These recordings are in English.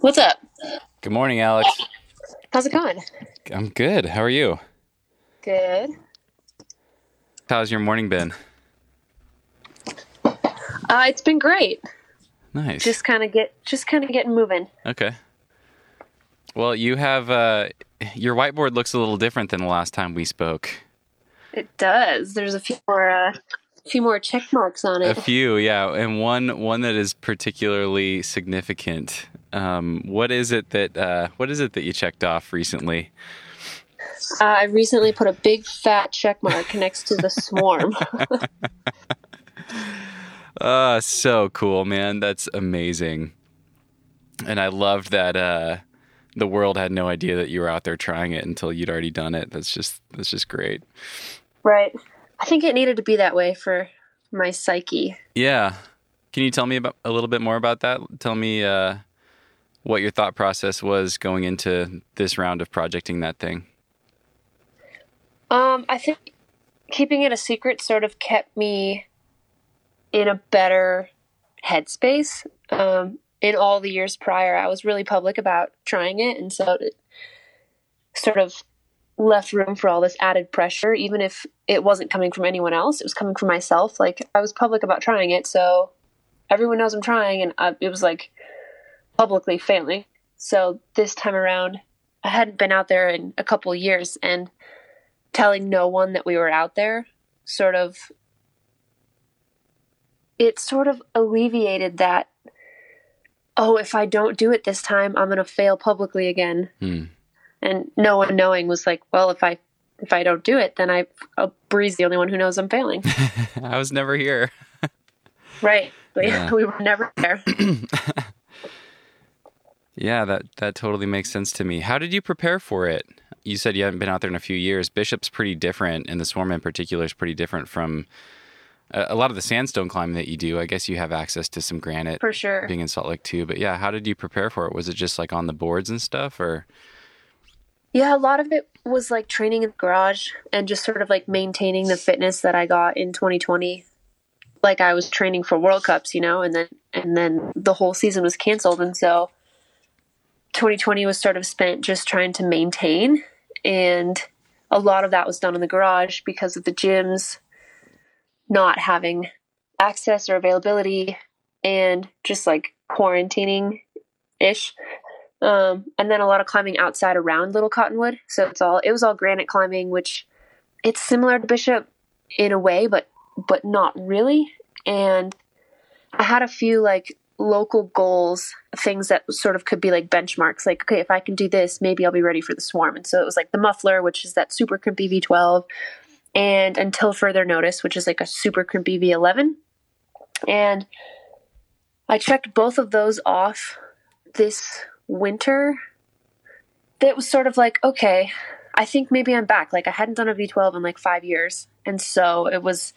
What's up? Good morning, Alex. How's it going? I'm good. How are you? Good. How's your morning been? Uh, it's been great. Nice. Just kind of get, just kind of getting moving. okay. Well, you have uh, your whiteboard looks a little different than the last time we spoke. It does. There's a few more, uh, few more check marks on it. A few, yeah, and one one that is particularly significant. Um, what is it that uh, what is it that you checked off recently? Uh, I recently put a big fat check mark next to the swarm. Uh, so cool, man. That's amazing. And I loved that uh, the world had no idea that you were out there trying it until you'd already done it. That's just that's just great. right. I think it needed to be that way for my psyche. Yeah. Can you tell me about a little bit more about that? Tell me uh, what your thought process was going into this round of projecting that thing. Um, I think keeping it a secret sort of kept me in a better headspace. Um, in all the years prior, I was really public about trying it, and so it sort of left room for all this added pressure, even if it wasn't coming from anyone else. It was coming from myself. Like I was public about trying it, so everyone knows I'm trying, and I, it was like publicly failing. So this time around, I hadn't been out there in a couple of years, and telling no one that we were out there sort of it sort of alleviated that oh if i don't do it this time i'm going to fail publicly again Hmm. and no one knowing was like well if i if i don't do it then i uh, bree's the only one who knows i'm failing I was never here. right Yeah. we were never there Yeah, that that totally makes sense to me. How did you prepare for it? You said you haven't been out there in a few years. Bishop's pretty different, and the swarm in particular is pretty different from a, a lot of the sandstone climbing that you do. I guess you have access to some granite for sure being in Salt Lake too. But yeah, how did you prepare for it? Was it just like on the boards and stuff, or Yeah, a lot of it was like training in the garage and just sort of like maintaining the fitness that I got in 2020. Like I was training for World Cups, you know, and then and then the whole season was canceled and so 2020 was sort of spent just trying to maintain and a lot of that was done in the garage because of the gyms not having access or availability and just like quarantining ish um, and then a lot of climbing outside around Little Cottonwood. So it's all it was all granite climbing, which it's similar to Bishop in a way, but but not really. And I had a few like local goals, things that sort of could be like benchmarks. Like, okay, if I can do this, maybe I'll be ready for the swarm. And so it was like the muffler, which is that super crimpy V12, and until further notice, which is like a super crimpy V11. And I checked both of those off this winter that was sort of like okay i think maybe i'm back like i hadn't done a v12 in like five years and so it was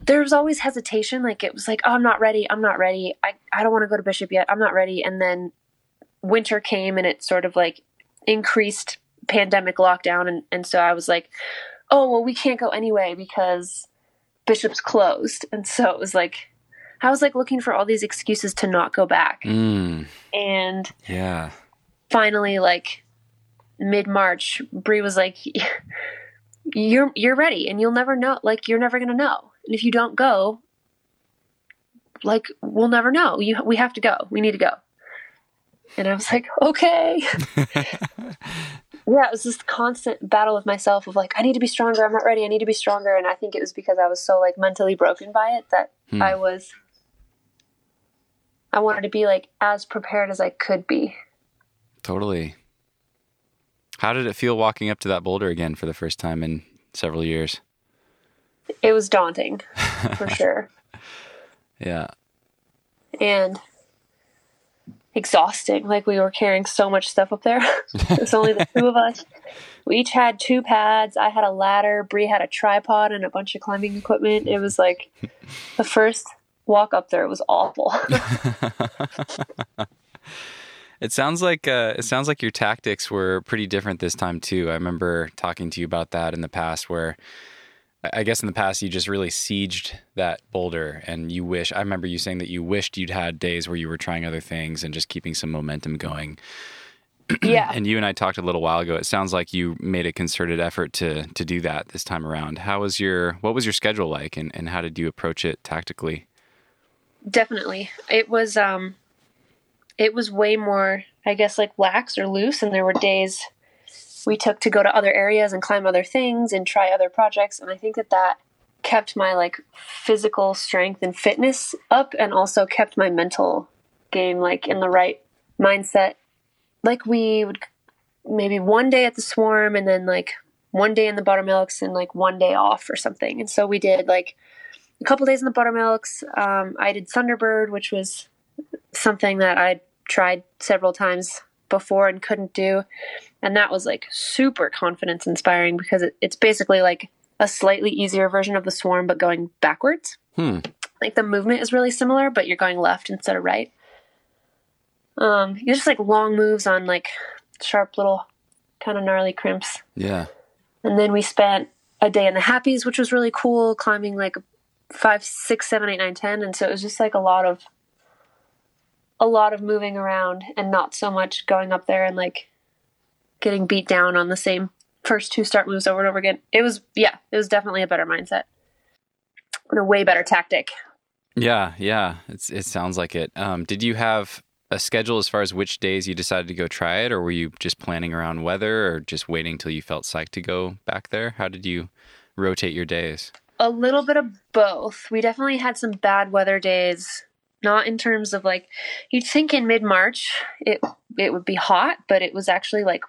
there was always hesitation like it was like oh i'm not ready i'm not ready i, I don't want to go to bishop yet i'm not ready and then winter came and it sort of like increased pandemic lockdown and, and so i was like oh well we can't go anyway because bishop's closed and so it was like i was like looking for all these excuses to not go back mm, and yeah, finally like mid March, Bree was like, "You're you're ready, and you'll never know. Like you're never gonna know. And if you don't go, like we'll never know. You we have to go. We need to go." And I was like, "Okay." yeah, it was this constant battle with myself of like, I need to be stronger. I'm not ready. I need to be stronger. And I think it was because I was so like mentally broken by it that Hmm. I was. I wanted to be like as prepared as I could be. totally. How did it feel walking up to that boulder again for the first time in several years? It was daunting, for sure, Yeah, and exhausting. Like we were carrying so much stuff up there. It's only the two of us. We each had two pads. I had a ladder. Bree had a tripod and a bunch of climbing equipment. It was like the first walk up there it was awful. It sounds like uh, it sounds like your tactics were pretty different this time too. I remember talking to you about that in the past, where I guess in the past you just really sieged that boulder and you wish I remember you saying that you wished you'd had days where you were trying other things and just keeping some momentum going. Yeah. and you and I talked a little while ago. It sounds like you made a concerted effort to to do that this time around. How was your what was your schedule like and, and how did you approach it tactically? Definitely. It was um it was way more I guess like lax or loose and there were days we took to go to other areas and climb other things and try other projects and I think that that kept my like physical strength and fitness up and also kept my mental game like in the right mindset. Like we would maybe one day at the swarm and then like one day in the buttermilks and like one day off or something. And so we did like a couple days in the buttermilks. Um, I did Thunderbird, which was something that I'd tried several times before and couldn't do. And that was like super confidence inspiring because it, it's basically like a slightly easier version of the swarm, but going backwards. Hmm. Like the movement is really similar, but you're going left instead of right. Um, you're just like long moves on like sharp little kind of gnarly crimps. Yeah. And then we spent a day in the happies, which was really cool, climbing like five, six, seven, eight, nine, ten. And so it was just like a lot of a lot of moving around and not so much going up there and like getting beat down on the same first two start moves over and over again. It was yeah, it was definitely a better mindset. And a way better tactic. Yeah, yeah. It's it sounds like it. Um, did you have a schedule as far as which days you decided to go try it, or were you just planning around weather, or just waiting till you felt psyched to go back there? How did you rotate your days? A little bit of both. We definitely had some bad weather days. Not in terms of like you'd think in mid March it it would be hot, but it was actually like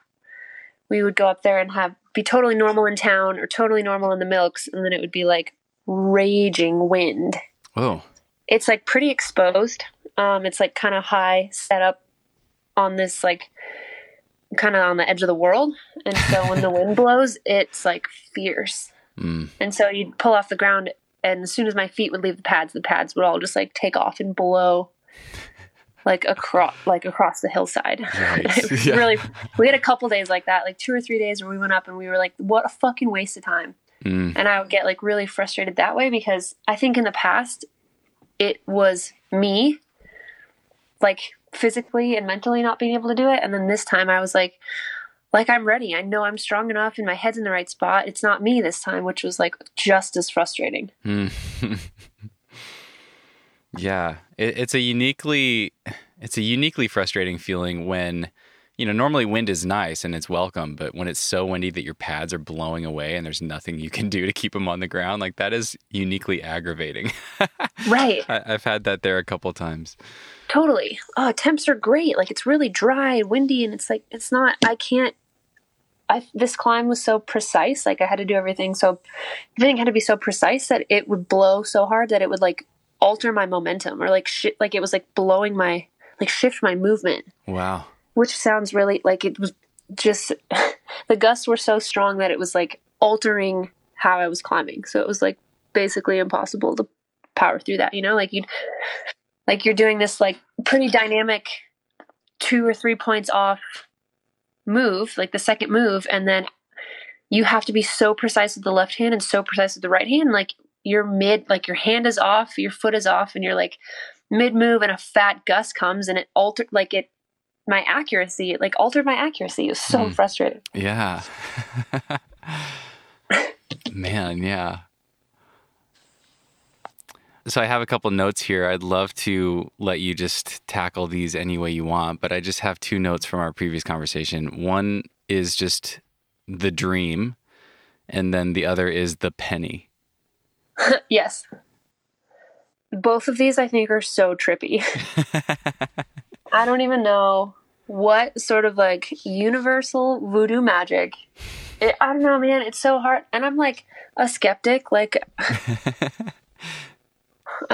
we would go up there and have be totally normal in town or totally normal in the milks, and then it would be like raging wind. Oh, It's like pretty exposed. Um, it's like kind of high set up on this like kind of on the edge of the world, and so when the wind blows, it's like fierce. mm. And so you'd pull off the ground, and as soon as my feet would leave the pads, the pads would all just like take off and blow like across like across the hillside. Yeah. Really, we had a couple days like that, like two or three days where we went up and we were like, "What a fucking waste of time." Mm. And I would get like really frustrated that way because I think in the past it was me, like physically and mentally not being able to do it, and then this time I was like, like I'm ready. I know I'm strong enough and my head's in the right spot. It's not me this time, which was like just as frustrating. Mm. yeah, it, it's a uniquely it's a uniquely frustrating feeling when you know normally wind is nice and it's welcome, but when it's so windy that your pads are blowing away and there's nothing you can do to keep them on the ground, like that is uniquely aggravating. Right. I, I've had that there a couple times. Totally. Oh, temps are great. Like it's really dry and windy and it's like it's not I can't I this climb was so precise. Like I had to do everything so everything had to be so precise that it would blow so hard that it would like alter my momentum or like shi like it was like blowing my like shift my movement, Wow. which sounds really like it was just the gusts were so strong that it was like altering how I was climbing. So it was like basically impossible to power through that, you know? Like you'd like you're doing this like pretty dynamic two or three points off move, like the second move, and then you have to be so precise with the left hand and so precise with the right hand. Like you're mid, like your hand is off, your foot is off, and you're like mid move, and a fat gust comes and it altered, like it, my accuracy, it like altered my accuracy. It was so Hmm. frustrating. Yeah. Man, yeah. So I have a couple notes here. I'd love to let you just tackle these any way you want, but I just have two notes from our previous conversation. One is just the dream, and then the other is the penny. yes. Both of these I think are so trippy. I don't even know what sort of like universal voodoo magic. It, I don't know, man. It's so hard. And I'm like a skeptic. Like, I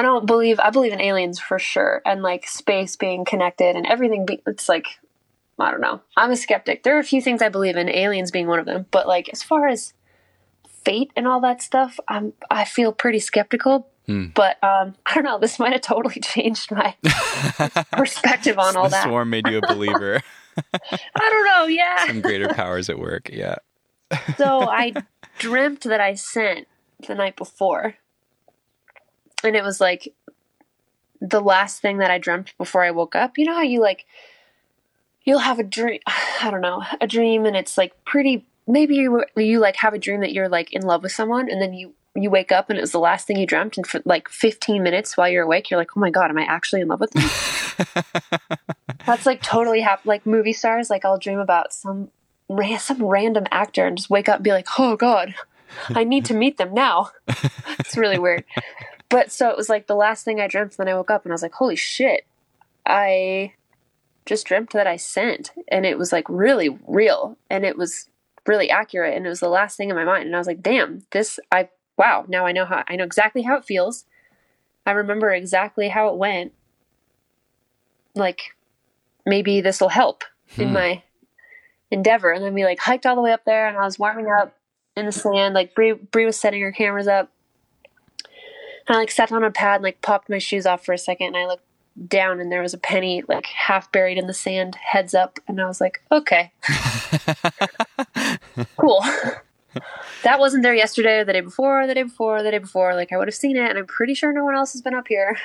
don't believe, I believe in aliens for sure. And like space being connected and everything. Be, it's like, I don't know. I'm a skeptic. There are a few things I believe in, aliens being one of them. But like, as far as fate and all that stuff, I'm, I feel pretty skeptical. Hmm. But um, I don't know. This might have totally changed my perspective on all the that. swarm made you a believer. I don't know. Yeah. Some greater powers at work. Yeah. so I dreamt that I sent the night before. And it was like the last thing that I dreamt before I woke up. You know how you like you'll have a dream I don't know, a dream and it's like pretty maybe you you like have a dream that you're like in love with someone and then you you wake up and it was the last thing you dreamt and for like 15 minutes while you're awake you're like oh my god am i actually in love with them? That's like totally hap- like movie stars like i'll dream about some some random actor and just wake up and be like oh god i need to meet them now. It's really weird. But so it was like the last thing i dreamt and then i woke up and i was like holy shit i just dreamt that i sent. And it was like really real. And it was really accurate and it was the last thing in my mind and i was like damn this i wow, now I know how I know exactly how it feels. I remember exactly how it went. Like maybe this will help hmm. in my endeavor. And then we like hiked all the way up there and I was warming up in the sand. Like Bree, Bree was setting her cameras up. And I like sat on a pad and like popped my shoes off for a second and I looked down and there was a penny like half buried in the sand, heads up, and I was like, okay. cool that wasn't there yesterday, or the day before, the day before, the day before. Like I would have seen it, and I'm pretty sure no one else has been up here.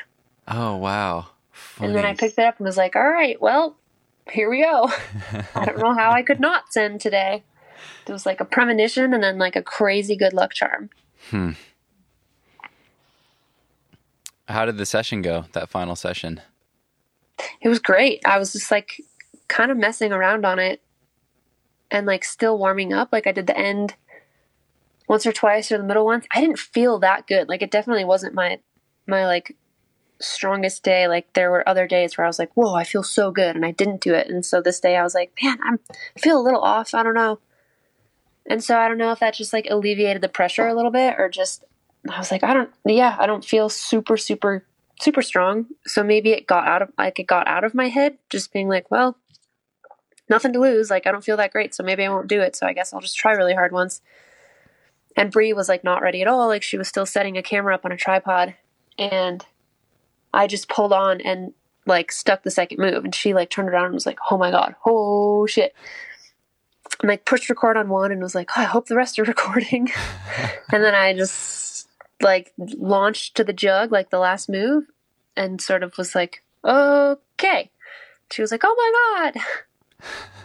Oh wow! Funny. And then I picked it up and was like, "All right, well, here we go." I don't know how I could not send today. It was like a premonition, and then like a crazy good luck charm. Hmm. How did the session go? That final session? It was great. I was just like kind of messing around on it and like still warming up. Like I did the end once or twice or the middle once. I didn't feel that good. Like it definitely wasn't my my like strongest day. Like there were other days where I was like, "Whoa, I feel so good," and I didn't do it. And so this day I was like, "Man, I'm I feel a little off. I don't know." And so I don't know if that just like alleviated the pressure a little bit or just I was like, I don't yeah, I don't feel super super super strong. So maybe it got out of like it got out of my head just being like, well, nothing to lose. Like I don't feel that great, so maybe I won't do it. So I guess I'll just try really hard once. And Bree was like not ready at all. Like she was still setting a camera up on a tripod. And I just pulled on and like stuck the second move. And she like turned around and was like, oh my God, oh shit. And like pushed record on one and was like, oh, I hope the rest are recording. and then I just like launched to the jug, like the last move, and sort of was like, okay. She was like, oh my God.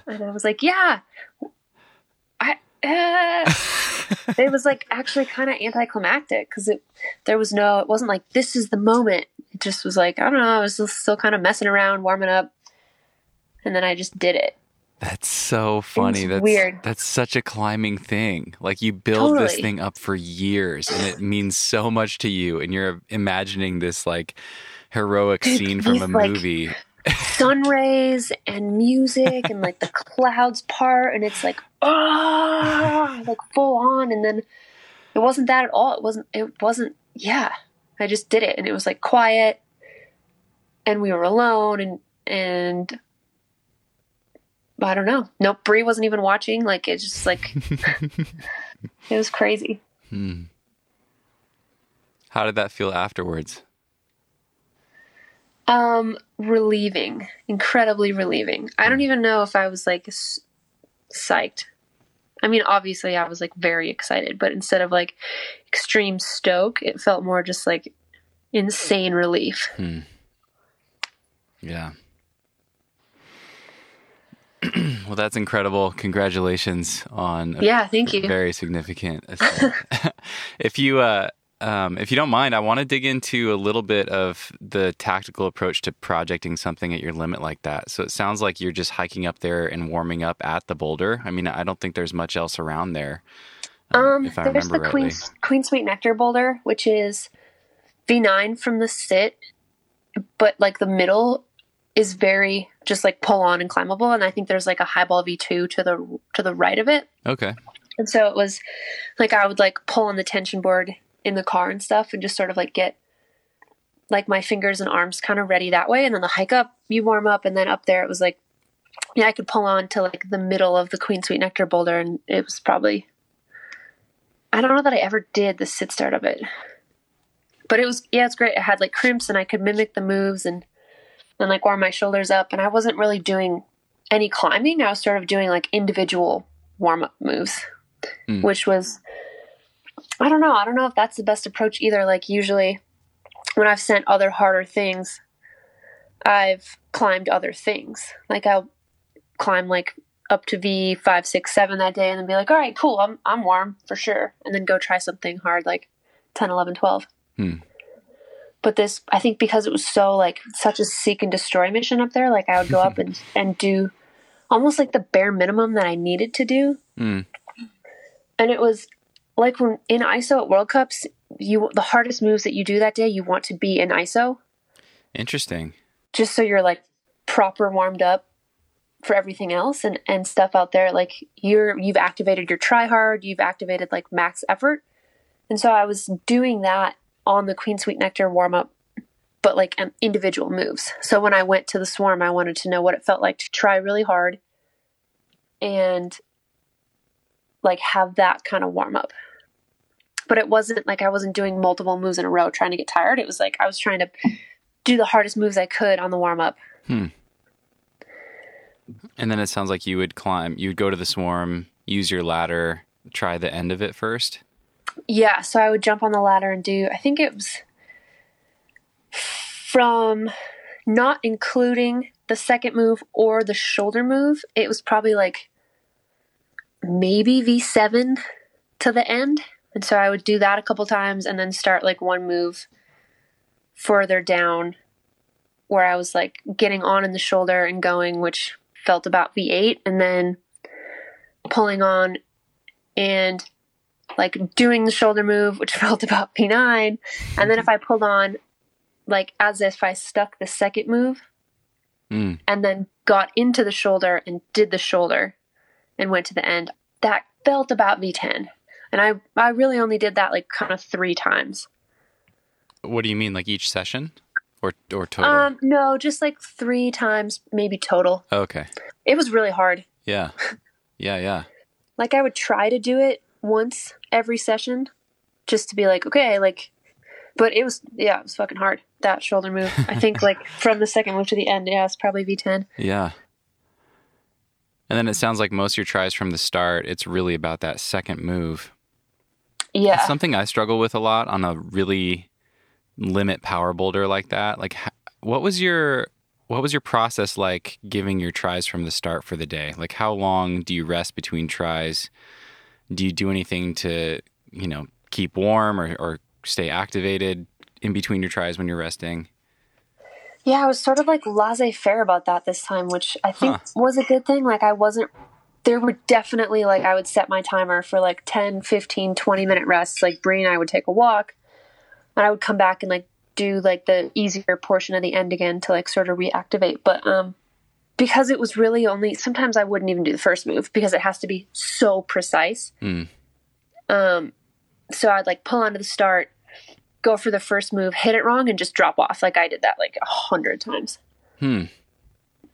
And I was like, yeah. I, uh, it was like actually kind of anticlimactic because it there was no it wasn't like this is the moment. It just was like i don't know i was still kind of messing around warming up. And then i just did it. That's so funny. That's weird. that's such a climbing thing. Like you build totally. this thing up for years and it means so much to you and you're imagining this like heroic scene from a movie sun rays and music and like the clouds part and it's like ah like full on and then it wasn't that at all. It wasn't it wasn't yeah. I just did it and it was like quiet and we were alone and and i don't know. Nope brie wasn't even watching like it's just like it was crazy. Hmm. how did that feel afterwards um, relieving, incredibly relieving. I don't even know if I was like s- psyched. I mean, obviously, I was like very excited, but instead of like extreme stoke, it felt more just like insane relief. Hmm. Yeah. well, that's incredible. Congratulations on yeah, thank you. Very significant. if you uh, um, if you don't mind, I want to dig into a little bit of the tactical approach to projecting something at your limit like that. So it sounds like you're just hiking up there and warming up at the boulder. I mean, I don't think there's much else around there. Um, um there's the Queen, Queen Sweet Nectar boulder, which is V9 from the sit, but like the middle is very just like pull on and climbable. And I think there's like a highball V2 to the to the right of it. Okay. And so it was like I would like pull on the tension board in the car and stuff and just sort of like get like my fingers and arms kind of ready that way. And then the hike up you warm up and then up there it was like yeah i could pull on to like the middle of the queen sweet nectar boulder and it was probably i don't know that i ever did the sit start of it. But it was yeah it's great. I had like crimps and i could mimic the moves and and like warm my shoulders up. And i wasn't really doing any climbing. I was sort of doing like individual warm up moves mm. which was I don't know. I don't know if that's the best approach either. Like usually when I've sent other harder things, I've climbed other things. Like I'll climb like up to V five, six, seven that day and then be like, all right, cool, I'm I'm warm for sure. And then go try something hard like 10, 11, 12. Hmm. But this I think because it was so like such a seek and destroy mission up there, like I would go up and, and do almost like the bare minimum that I needed to do. Hmm. And it was like when in ISO at World Cups, you the hardest moves that you do that day, you want to be in ISO Interesting. just so you're like proper warmed up for everything else and and stuff out there. Like you're you've activated your try hard you've activated like max effort. And so i was doing that on the queen sweet nectar warm up but like um, individual moves. So when i went to the swarm i wanted to know what it felt like to try really hard and like have that kind of warm up. But it wasn't like i wasn't doing multiple moves in a row trying to get tired. It was like i was trying to do the hardest moves i could on the warm up. Hmm. And then it sounds like you would climb, you would go to the swarm, use your ladder, try the end of it first. Yeah, so I would jump on the ladder and do, I think it was from not including the second move or the shoulder move, it was probably like maybe V7 to the end. And so I would do that a couple times and then start like one move further down where I was like getting on in the shoulder and going, which felt about V8, and then pulling on and like doing the shoulder move, which felt about V9. And then if I pulled on, like as if I stuck the second move Mm. and then got into the shoulder and did the shoulder and went to the end, that felt about V10. And I, I really only did that like kind of three times. What do you mean, like each session or or total? Um, no, just like three times, maybe total. okay. It was really hard. Yeah. Yeah, yeah. Like I would try to do it once every session just to be like, okay, like, but it was, yeah, it was fucking hard. That shoulder move. I think like from the second move to the end, yeah, it's probably V10. Yeah. And then it sounds like most of your tries from the start, it's really about that second move. Yeah. It's something I struggle with a lot on a really limit power boulder like that. Like, what was your what was your process like giving your tries from the start for the day? Like, how long do you rest between tries? Do you do anything to you know keep warm or, or stay activated in between your tries when you're resting? Yeah, I was sort of like laissez faire about that this time, which I think Huh. was a good thing. Like, I wasn't, there were definitely like, I would set my timer for like 10, 15, 20 minute rests. Like, Bree and I would take a walk and I would come back and like do like the easier portion of the end again to like sort of reactivate. But, um, because it was really only, sometimes I wouldn't even do the first move because it has to be so precise. Mm. Um, so I'd like pull onto the start, go for the first move, hit it wrong, and just drop off. Like I did that like a hundred times. Hmm.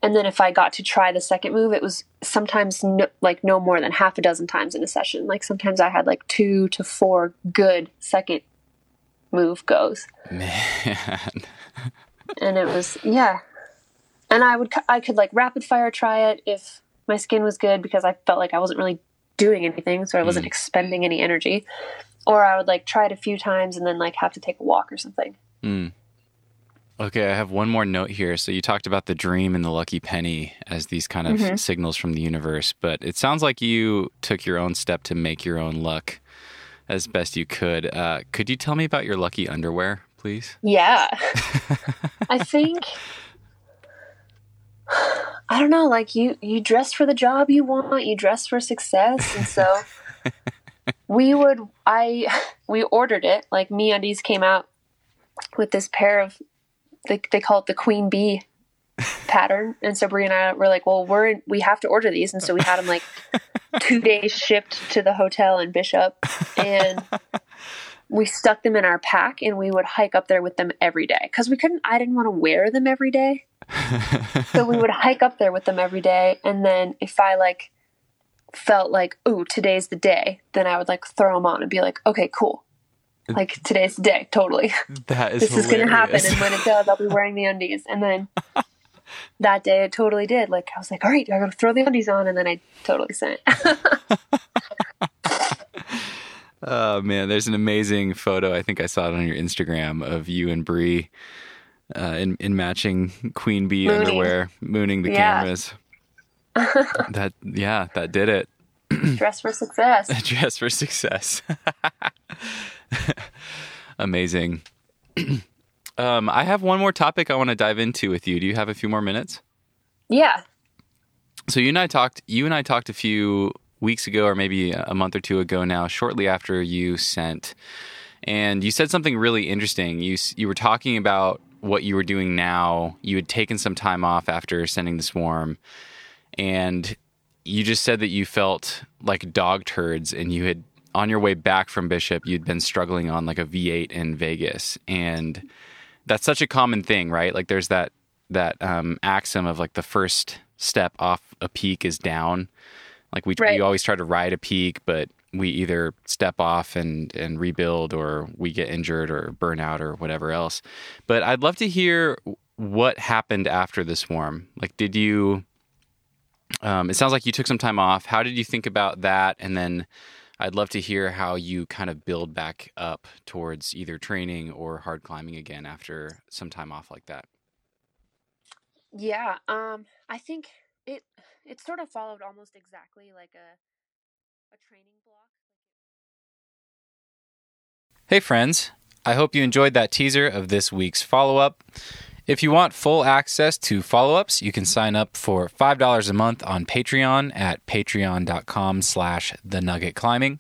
And then if I got to try the second move, it was sometimes no, like no more than half a dozen times in a session. Like sometimes I had like two to four good second move goes, Man. and it was yeah. And I would I could like rapid fire try it if my skin was good because I felt like I wasn't really doing anything, so I wasn't expending any energy. Or I would like try it a few times and then like have to take a walk or something. Mm. Okay, I have one more note here. So you talked about the dream and the lucky penny as these kind of Mhm. signals from the universe, but it sounds like you took your own step to make your own luck as best you could. Uh, could you tell me about your lucky underwear, please? Yeah. I think I don't know, like you you dress for the job you want, you dress for success, and so we would I we ordered it, like MeUndies came out with this pair of they they call it the queen bee pattern. And so Bree and I were like, Well, we're in, we have to order these. And so we had them like two days shipped to the hotel in Bishop. And we stuck them in our pack and we would hike up there with them every day. Because we couldn't i didn't want to wear them every day. So we would hike up there with them every day. And then if i like felt like ooh today's the day then i would like throw them on and be like okay cool like today's the day totally That is this is gonna happen and when it does i'll be wearing the undies and then that day it totally did like i was like all right i gotta throw the undies on and then i totally sent Oh man, there's an amazing photo. I think I saw it on your Instagram of you and Bree uh, in in matching queen bee Mooning. underwear, mooning the Yeah. cameras. that yeah, that did it. Dress for success. Dress for success. Amazing. um, I have one more topic I want to dive into with you. Do you have a few more minutes? Yeah. So you and I talked. You and I talked a few weeks ago, or maybe a month or two ago now. Shortly after you sent, and you said something really interesting. You you were talking about what you were doing now. You had taken some time off after sending the swarm, and you just said that you felt like dog turds, and you had on your way back from Bishop, you'd been struggling on like a V8 in Vegas, and that's such a common thing, right? Like there's that that um, axiom of like the first step off a peak is down. Like we Right. we always try to ride a peak, but we either step off and and rebuild, or we get injured or burn out or whatever else. But I'd love to hear what happened after the swarm. Like, did you? Um, it sounds like you took some time off. How did you think about that? And then I'd love to hear how you kind of build back up towards either training or hard climbing again after some time off like that. Yeah. Um, I think it it sort of followed almost exactly like a a training block. Hey, friends. I hope you enjoyed that teaser of this week's follow up. If you want full access to follow ups, you can sign up for $5 a month on Patreon at patreon.com slash the nugget climbing.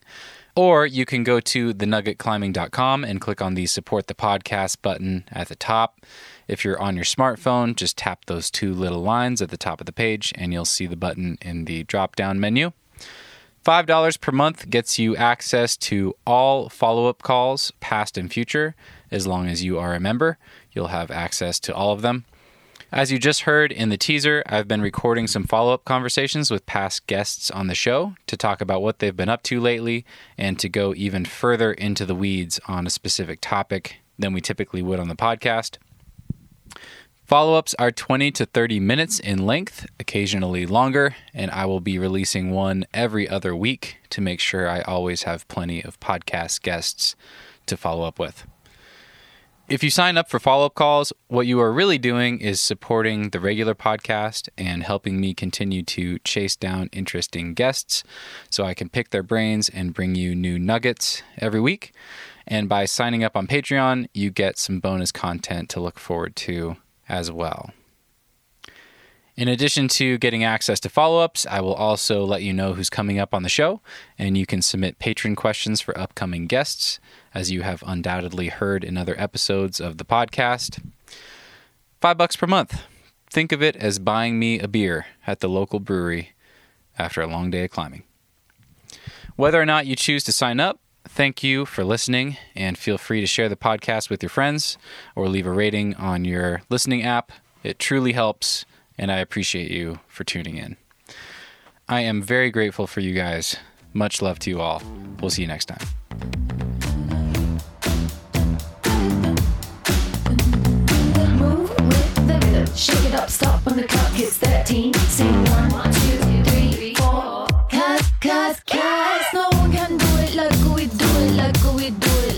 Or you can go to thenuggetclimbing.com and click on the support the podcast button at the top. If you're on your smartphone, just tap those two little lines at the top of the page and you'll see the button in the drop down menu. $5 per month gets you access to all follow up calls, past and future. As long as you are a member, you'll have access to all of them. As you just heard in the teaser, I've been recording some follow up conversations with past guests on the show to talk about what they've been up to lately and to go even further into the weeds on a specific topic than we typically would on the podcast. Follow ups are 20 to 30 minutes in length, occasionally longer, and I will be releasing one every other week to make sure I always have plenty of podcast guests to follow up with. If you sign up for follow up calls, what you are really doing is supporting the regular podcast and helping me continue to chase down interesting guests so I can pick their brains and bring you new nuggets every week. And by signing up on Patreon, you get some bonus content to look forward to as well. In addition to getting access to follow ups, I will also let you know who's coming up on the show, and you can submit patron questions for upcoming guests, as you have undoubtedly heard in other episodes of the podcast. Five bucks per month. Think of it as buying me a beer at the local brewery after a long day of climbing. Whether or not you choose to sign up, thank you for listening, and feel free to share the podcast with your friends or leave a rating on your listening app. It truly helps, and I appreciate you for tuning in. I am very grateful for you guys. Much love to you all. We'll see you next time. Shake it up, stop when the clock hits 13. Sing one, two, three, four. Cause, cause, cause no